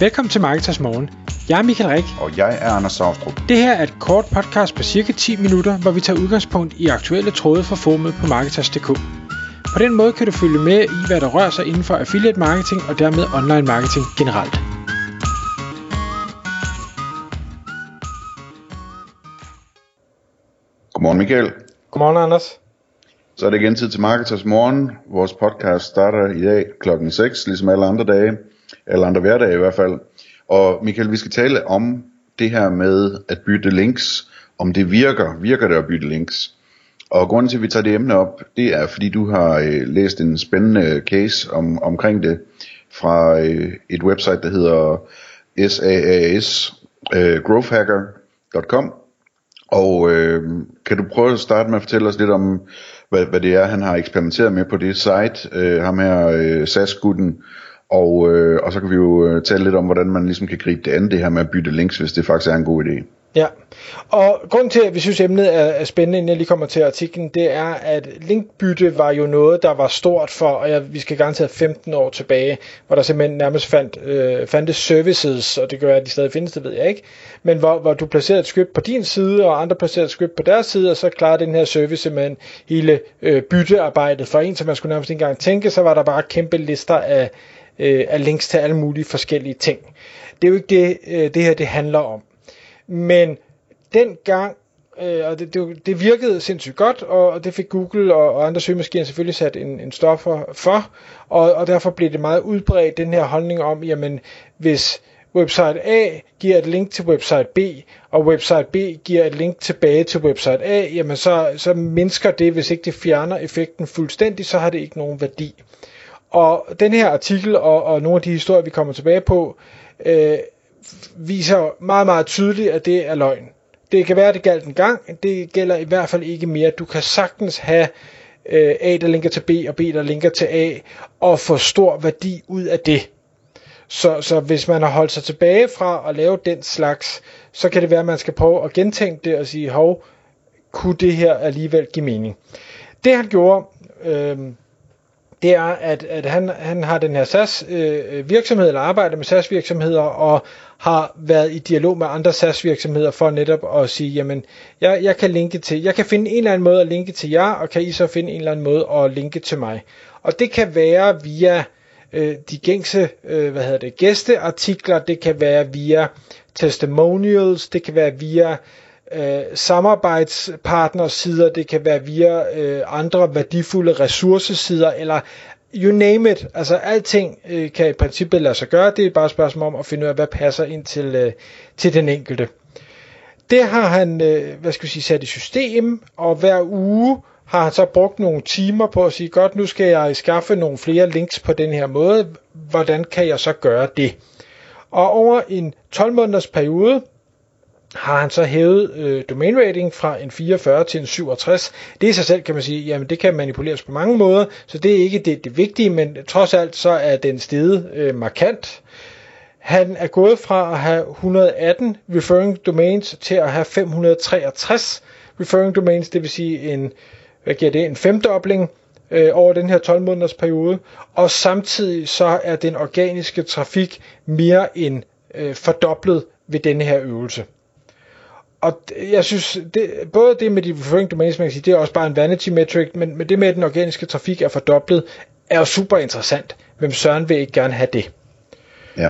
Velkommen til Marketers Morgen. Jeg er Michael Rik. Og jeg er Anders Saustrup. Det her er et kort podcast på cirka 10 minutter, hvor vi tager udgangspunkt i aktuelle tråde fra formet på Marketers.dk. På den måde kan du følge med i, hvad der rører sig inden for affiliate marketing og dermed online marketing generelt. Godmorgen Michael. Godmorgen Anders. Så er det igen tid til Marketers Morgen. Vores podcast starter i dag klokken 6, ligesom alle andre dage. Eller andre hverdage i hvert fald. Og Michael, vi skal tale om det her med at bytte links. Om det virker. Virker det at bytte links? Og grunden til, at vi tager det emne op, det er, fordi du har øh, læst en spændende case om, omkring det fra øh, et website, der hedder SAAS, øh, growthhacker.com. Og øh, kan du prøve at starte med at fortælle os lidt om, hvad, hvad det er, han har eksperimenteret med på det site, øh, ham her øh, SAS-gutten, og, øh, og så kan vi jo øh, tale lidt om, hvordan man ligesom kan gribe det an, det her med at bytte links, hvis det faktisk er en god idé. Ja, og grunden til, at vi synes, emnet er spændende, inden jeg lige kommer til artiklen, det er, at linkbytte var jo noget, der var stort for, og jeg, vi skal garanteret 15 år tilbage, hvor der simpelthen nærmest fandt, øh, fandtes services, og det gør, at de stadig findes, det ved jeg ikke, men hvor, hvor du placerede et script på din side, og andre placerede et script på deres side, og så klarede den her service simpelthen hele øh, byttearbejdet. For en, som man skulle nærmest ikke engang tænke, så var der bare kæmpe lister af, øh, af links til alle mulige forskellige ting. Det er jo ikke det, øh, det her det handler om. Men dengang, øh, og det, det, det virkede sindssygt godt, og det fik Google og, og andre søgemaskiner selvfølgelig sat en, en stoffer for, og, og derfor blev det meget udbredt, den her holdning om, jamen hvis website A giver et link til website B, og website B giver et link tilbage til website A, jamen så, så mindsker det, hvis ikke det fjerner effekten fuldstændig, så har det ikke nogen værdi. Og den her artikel og, og nogle af de historier, vi kommer tilbage på, øh, viser meget, meget tydeligt, at det er løgn. Det kan være, at det galt en gang, det gælder i hvert fald ikke mere. Du kan sagtens have øh, A, der linker til B, og B, der linker til A, og få stor værdi ud af det. Så, så hvis man har holdt sig tilbage fra at lave den slags, så kan det være, at man skal prøve at gentænke det og sige, hov, kunne det her alligevel give mening? Det han gjorde, øh, det er, at, at han, han har den her SAS øh, virksomhed, eller arbejder med SAS virksomheder, og har været i dialog med andre SAS virksomheder for netop at sige, jamen, jeg, jeg kan linke til, jeg kan finde en eller anden måde at linke til jer, og kan I så finde en eller anden måde at linke til mig. Og det kan være via øh, de gængse, øh, hvad hedder det, gæsteartikler, det kan være via testimonials, det kan være via øh, samarbejdspartnersider, det kan være via øh, andre værdifulde ressourcesider, eller you name it. Altså alting øh, kan i princippet lade sig gøre. Det er bare et spørgsmål om at finde ud af, hvad passer ind til, øh, til den enkelte. Det har han, øh, hvad skal jeg sige, sat i system, og hver uge har han så brugt nogle timer på at sige, godt, nu skal jeg skaffe nogle flere links på den her måde. Hvordan kan jeg så gøre det? Og over en 12 måneders periode, har han så hævet øh, domain rating fra en 44 til en 67. Det i sig selv kan man sige, jamen det kan manipuleres på mange måder, så det er ikke det, det vigtige, men trods alt så er den steget øh, markant. Han er gået fra at have 118 referring domains til at have 563 referring domains, det vil sige en, hvad giver det, en femdobling øh, over den her 12 måneders periode, og samtidig så er den organiske trafik mere end øh, fordoblet ved denne her øvelse og jeg synes, det, både det med de referring domains, man kan sige, det er også bare en vanity metric, men, men det med, at den organiske trafik er fordoblet, er jo super interessant. Hvem Søren vil ikke gerne have det? Ja.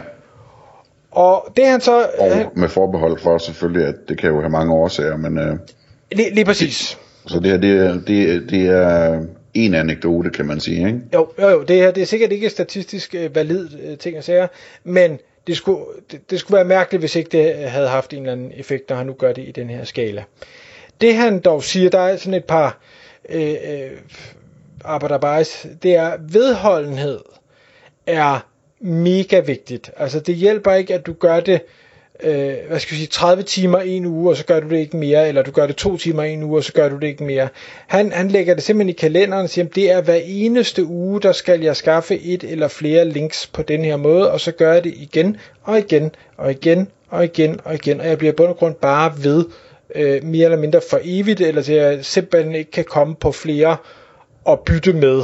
Og det han så... Og han, med forbehold for selvfølgelig, at det kan jo have mange årsager, men... Øh, lige, lige præcis. Så det her, det er, det, det er en anekdote, kan man sige, ikke? Jo, jo, jo det, her, det er sikkert ikke statistisk øh, valid øh, ting at sige, men det skulle, det, det skulle være mærkeligt, hvis ikke det havde haft en eller anden effekt, når han nu gør det i den her skala. Det han dog siger, der er sådan et par øh, øh, arbejderbejs, det er vedholdenhed er mega vigtigt. Altså det hjælper ikke, at du gør det øh, hvad skal jeg sige, 30 timer en uge, og så gør du det ikke mere, eller du gør det to timer en uge, og så gør du det ikke mere. Han, han lægger det simpelthen i kalenderen og siger, at det er hver eneste uge, der skal jeg skaffe et eller flere links på den her måde, og så gør jeg det igen og igen og igen og igen og igen, og jeg bliver i bund og grund bare ved øh, mere eller mindre for evigt, eller til jeg simpelthen ikke kan komme på flere og bytte med.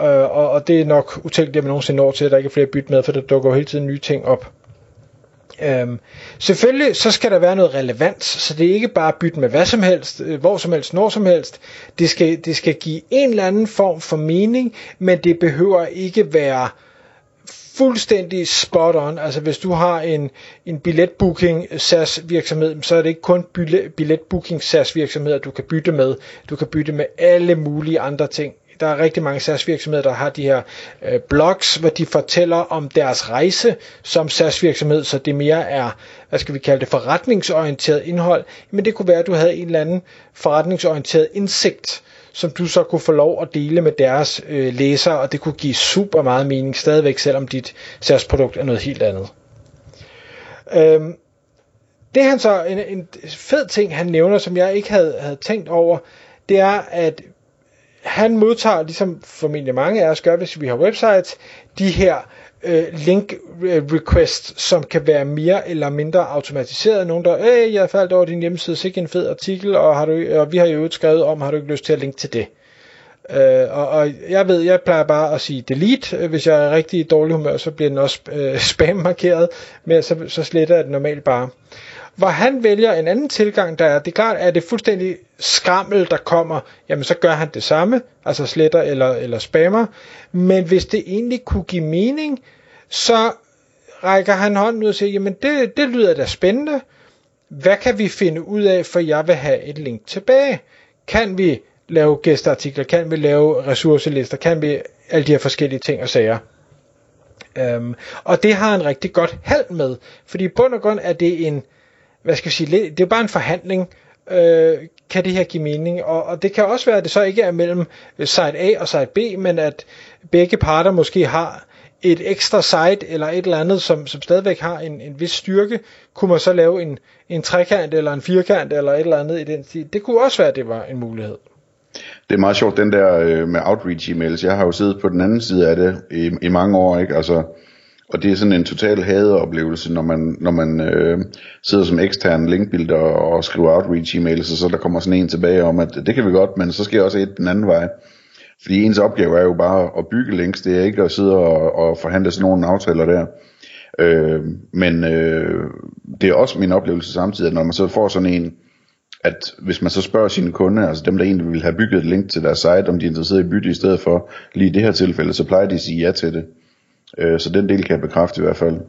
øh, og, og det er nok utænkeligt, at man nogensinde når til, at der ikke er flere bytte med, for der dukker jo hele tiden nye ting op. Øhm, selvfølgelig så skal der være noget relevans, så det er ikke bare bytte med hvad som helst, øh, hvor som helst, når som helst. Det skal, det skal give en eller anden form for mening, men det behøver ikke være fuldstændig spot on. Altså hvis du har en, en billetbooking SAS virksomhed, så er det ikke kun billetbooking SAS virksomheder, du kan bytte med. Du kan bytte med alle mulige andre ting der er rigtig mange SAS-virksomheder, der har de her øh, blogs, hvor de fortæller om deres rejse som SAS-virksomhed, så det mere er, hvad skal vi kalde det, forretningsorienteret indhold. Men det kunne være, at du havde en eller anden forretningsorienteret indsigt, som du så kunne få lov at dele med deres øh, læsere, og det kunne give super meget mening stadigvæk, selvom dit SaaS-produkt er noget helt andet. Øhm, det han så, en, en fed ting, han nævner, som jeg ikke havde, havde tænkt over, det er, at han modtager, ligesom formentlig mange af os gør, hvis vi har websites, de her øh, link øh, requests, som kan være mere eller mindre automatiseret. Nogen der, øh, jeg faldt over din hjemmeside, sikke en fed artikel, og, har du, og vi har jo skrevet om, har du ikke lyst til at linke til det? Øh, og, og jeg ved, jeg plejer bare at sige delete, hvis jeg er rigtig dårlig humør, så bliver den også øh, spam markeret, men så, så sletter jeg den normalt bare. Hvor han vælger en anden tilgang, der er, det er klart, at det fuldstændig skrammel, der kommer, jamen så gør han det samme, altså sletter eller, eller spammer, men hvis det egentlig kunne give mening, så rækker han hånden ud og siger, jamen det, det lyder da spændende, hvad kan vi finde ud af, for jeg vil have et link tilbage? Kan vi lave gæsteartikler, kan vi lave ressourcelister, kan vi alle de her forskellige ting og sager? Um, og det har han rigtig godt held med, fordi på bund og grund er det en, hvad skal jeg sige, det er bare en forhandling, øh, kan det her give mening, og, og det kan også være, at det så ikke er mellem øh, site A og site B, men at begge parter måske har et ekstra site eller et eller andet, som, som stadigvæk har en, en vis styrke, kunne man så lave en, en trekant eller en firkant eller et eller andet i den stil. Det kunne også være, at det var en mulighed. Det er meget sjovt, den der øh, med outreach emails. Jeg har jo siddet på den anden side af det i, i mange år, ikke? Altså, og det er sådan en total hadeoplevelse, når man, når man øh, sidder som ekstern linkbuilder og skriver outreach emails, og så der kommer sådan en tilbage om, at det kan vi godt, men så skal jeg også et den anden vej. Fordi ens opgave er jo bare at bygge links, det er ikke at sidde og, og forhandle sådan nogle aftaler der. Øh, men øh, det er også min oplevelse samtidig, at når man så får sådan en, at hvis man så spørger sine kunder, altså dem der egentlig vil have bygget et link til deres site, om de er interesseret i bytte i stedet for, lige i det her tilfælde, så plejer de at sige ja til det. Øh, så den del kan jeg bekræfte i hvert fald.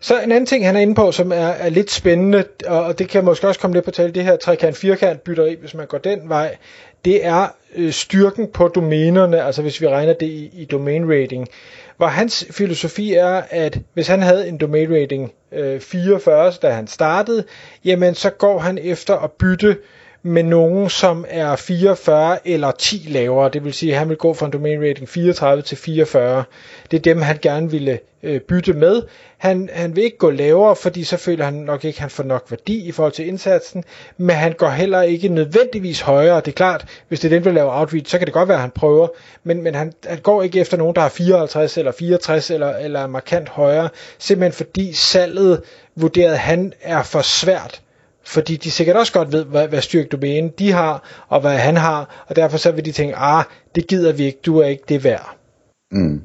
Så en anden ting, han er inde på, som er, er lidt spændende, og det kan måske også komme lidt på tale, det her trekant-firkant bytteri, hvis man går den vej, det er øh, styrken på domænerne, altså hvis vi regner det i, i domain rating. Hvor hans filosofi er, at hvis han havde en domain rating øh, 44, da han startede, jamen så går han efter at bytte med nogen, som er 44 eller 10 lavere. Det vil sige, at han vil gå fra en domain rating 34 til 44. Det er dem, han gerne ville øh, bytte med. Han, han vil ikke gå lavere, fordi så føler han nok ikke, at han får nok værdi i forhold til indsatsen, men han går heller ikke nødvendigvis højere. Det er klart, hvis det er den, der laver outreach, så kan det godt være, at han prøver, men, men han, han går ikke efter nogen, der har 54 eller 64 eller, eller markant højere, simpelthen fordi salget vurderet, han er for svært fordi de sikkert også godt ved, hvad, hvad styrke domæne de har, og hvad han har, og derfor så vil de tænke, ah, det gider vi ikke, du er ikke det værd. Mm.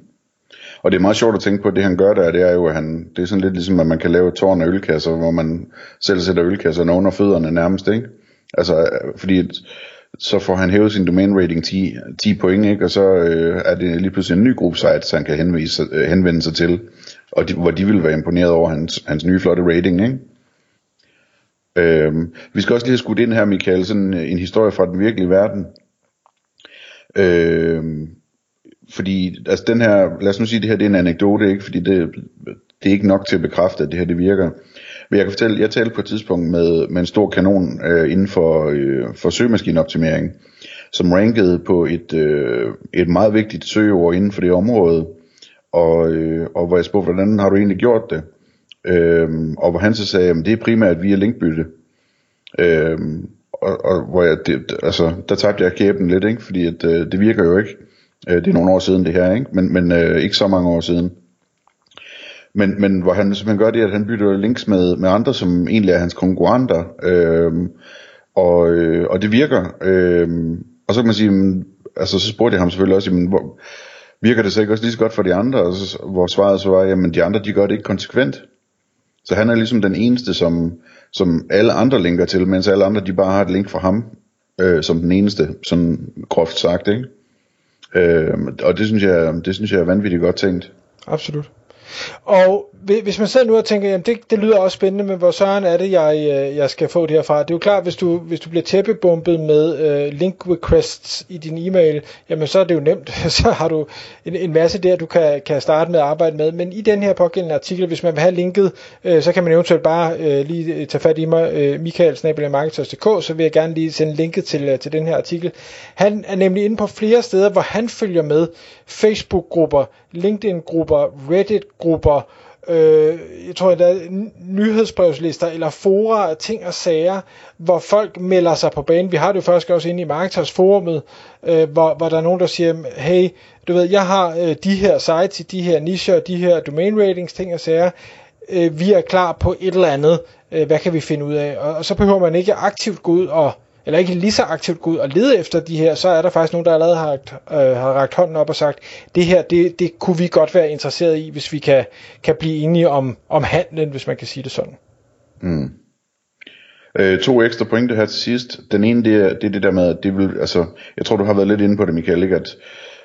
Og det er meget sjovt at tænke på, at det han gør der, det er jo, at han, det er sådan lidt ligesom, at man kan lave et tårn af ølkasser, hvor man selv sætter ølkasserne under fødderne nærmest, ikke? Altså, fordi så får han hævet sin domain rating 10, 10 point, ikke? og så øh, er det lige pludselig en ny gruppe sites, han kan henvise, øh, henvende sig til, og de, hvor de vil være imponeret over hans, hans nye flotte rating. Ikke? Øhm, vi skal også lige have skudt ind her, Michael, sådan øh, en historie fra den virkelige verden. Øhm, fordi, altså den her, lad os nu sige, at det her det er en anekdote, ikke? fordi det, det er ikke nok til at bekræfte, at det her det virker. Men jeg kan fortælle, jeg talte på et tidspunkt med, med en stor kanon øh, inden for, øh, for søgemaskineoptimering, som rankede på et, øh, et meget vigtigt søgeord inden for det område, og, øh, og hvor jeg spurgte, hvordan har du egentlig gjort det? Øhm, og hvor han så sagde, at det er primært via linkbytte. Øhm, og, og hvor jeg, det, altså, der tabte jeg kæben lidt, ikke? fordi at, øh, det virker jo ikke. Øh, det er nogle år siden det her, ikke? men, men øh, ikke så mange år siden. Men, men hvor han simpelthen gør det, at han bytter links med, med andre, som egentlig er hans konkurrenter, Øh, og, øh, og det virker. Øh, og så kan man sige, altså så spurgte jeg ham selvfølgelig også, jamen, hvor, virker det så ikke også lige så godt for de andre? Og så, hvor svaret så var, jamen de andre, de gør det ikke konsekvent. Så han er ligesom den eneste, som, som alle andre linker til, mens alle andre, de bare har et link fra ham, øh, som den eneste, sådan groft sagt, ikke? Øh, og det synes, jeg, det synes jeg er vanvittigt godt tænkt. Absolut. Og hvis man sidder nu og tænker, jamen det, det lyder også spændende, men hvor søren er det, jeg, øh, jeg skal få det herfra? Det er jo klart, hvis du, hvis du bliver tæppebumpet med øh, link requests i din e-mail, jamen så er det jo nemt. så har du en, en masse der, du kan, kan starte med at arbejde med. Men i den her pågældende artikel, hvis man vil have linket, øh, så kan man eventuelt bare øh, lige øh, tage fat i mig, øh, michaelsnabelag.marketers.dk, så vil jeg gerne lige sende linket til, øh, til den her artikel. Han er nemlig inde på flere steder, hvor han følger med Facebook-grupper, LinkedIn-grupper, Reddit-grupper, øh, jeg tror, der nyhedsbrevslister eller fora af ting og sager, hvor folk melder sig på banen. Vi har det jo faktisk også inde i Marketers forumet, øh, hvor, hvor der er nogen, der siger, hey, du ved, jeg har øh, de her sites, de her nicher, de her domain ratings, ting og sager. Øh, vi er klar på et eller andet. Øh, hvad kan vi finde ud af? Og, og så behøver man ikke aktivt gå ud og eller ikke lige så aktivt gå ud og lede efter de her, så er der faktisk nogen, der allerede har, øh, har rakt hånden op og sagt, det her, det, det kunne vi godt være interesseret i, hvis vi kan, kan blive enige om, om handlen, hvis man kan sige det sådan. Mm. Øh, to ekstra pointe her til sidst. Den ene, det er det, er det der med, at det vil, altså, jeg tror, du har været lidt inde på det, Michael, ikke? at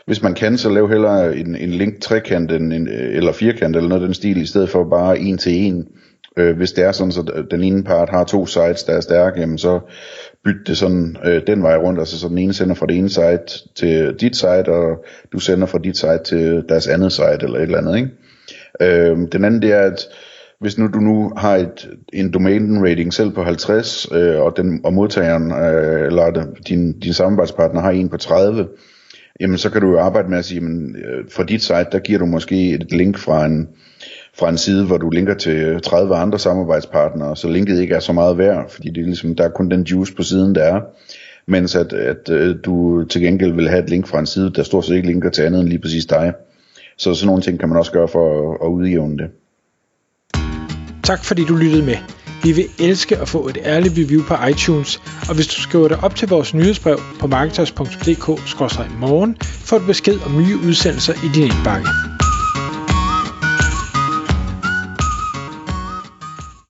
hvis man kan, så lav hellere en, en link trekant en, en, eller firkant eller noget af den stil, i stedet for bare en til en. Øh, hvis det er sådan, så den ene part har to sites, der er stærke, jamen så bytte det sådan øh, den vej rundt, altså så den ene sender fra det ene site til dit site, og du sender fra dit site til deres andet site, eller et eller andet, ikke? Øh, den anden det er, at hvis nu du nu har et, en domain rating selv på 50, øh, og, den, og modtageren, øh, eller din, din samarbejdspartner har en på 30, jamen så kan du jo arbejde med at sige, jamen, øh, for dit site, der giver du måske et link fra en, fra en side, hvor du linker til 30 andre samarbejdspartnere, så linket ikke er så meget værd, fordi det er ligesom, der er kun den juice på siden, der er. Mens at, at øh, du til gengæld vil have et link fra en side, der stort set ikke linker til andet end lige præcis dig. Så sådan nogle ting kan man også gøre for at, at udjævne det. Tak fordi du lyttede med. Vi vil elske at få et ærligt review på iTunes, og hvis du skriver dig op til vores nyhedsbrev på marketers.dk-morgen, får du besked om nye udsendelser i din indbakke.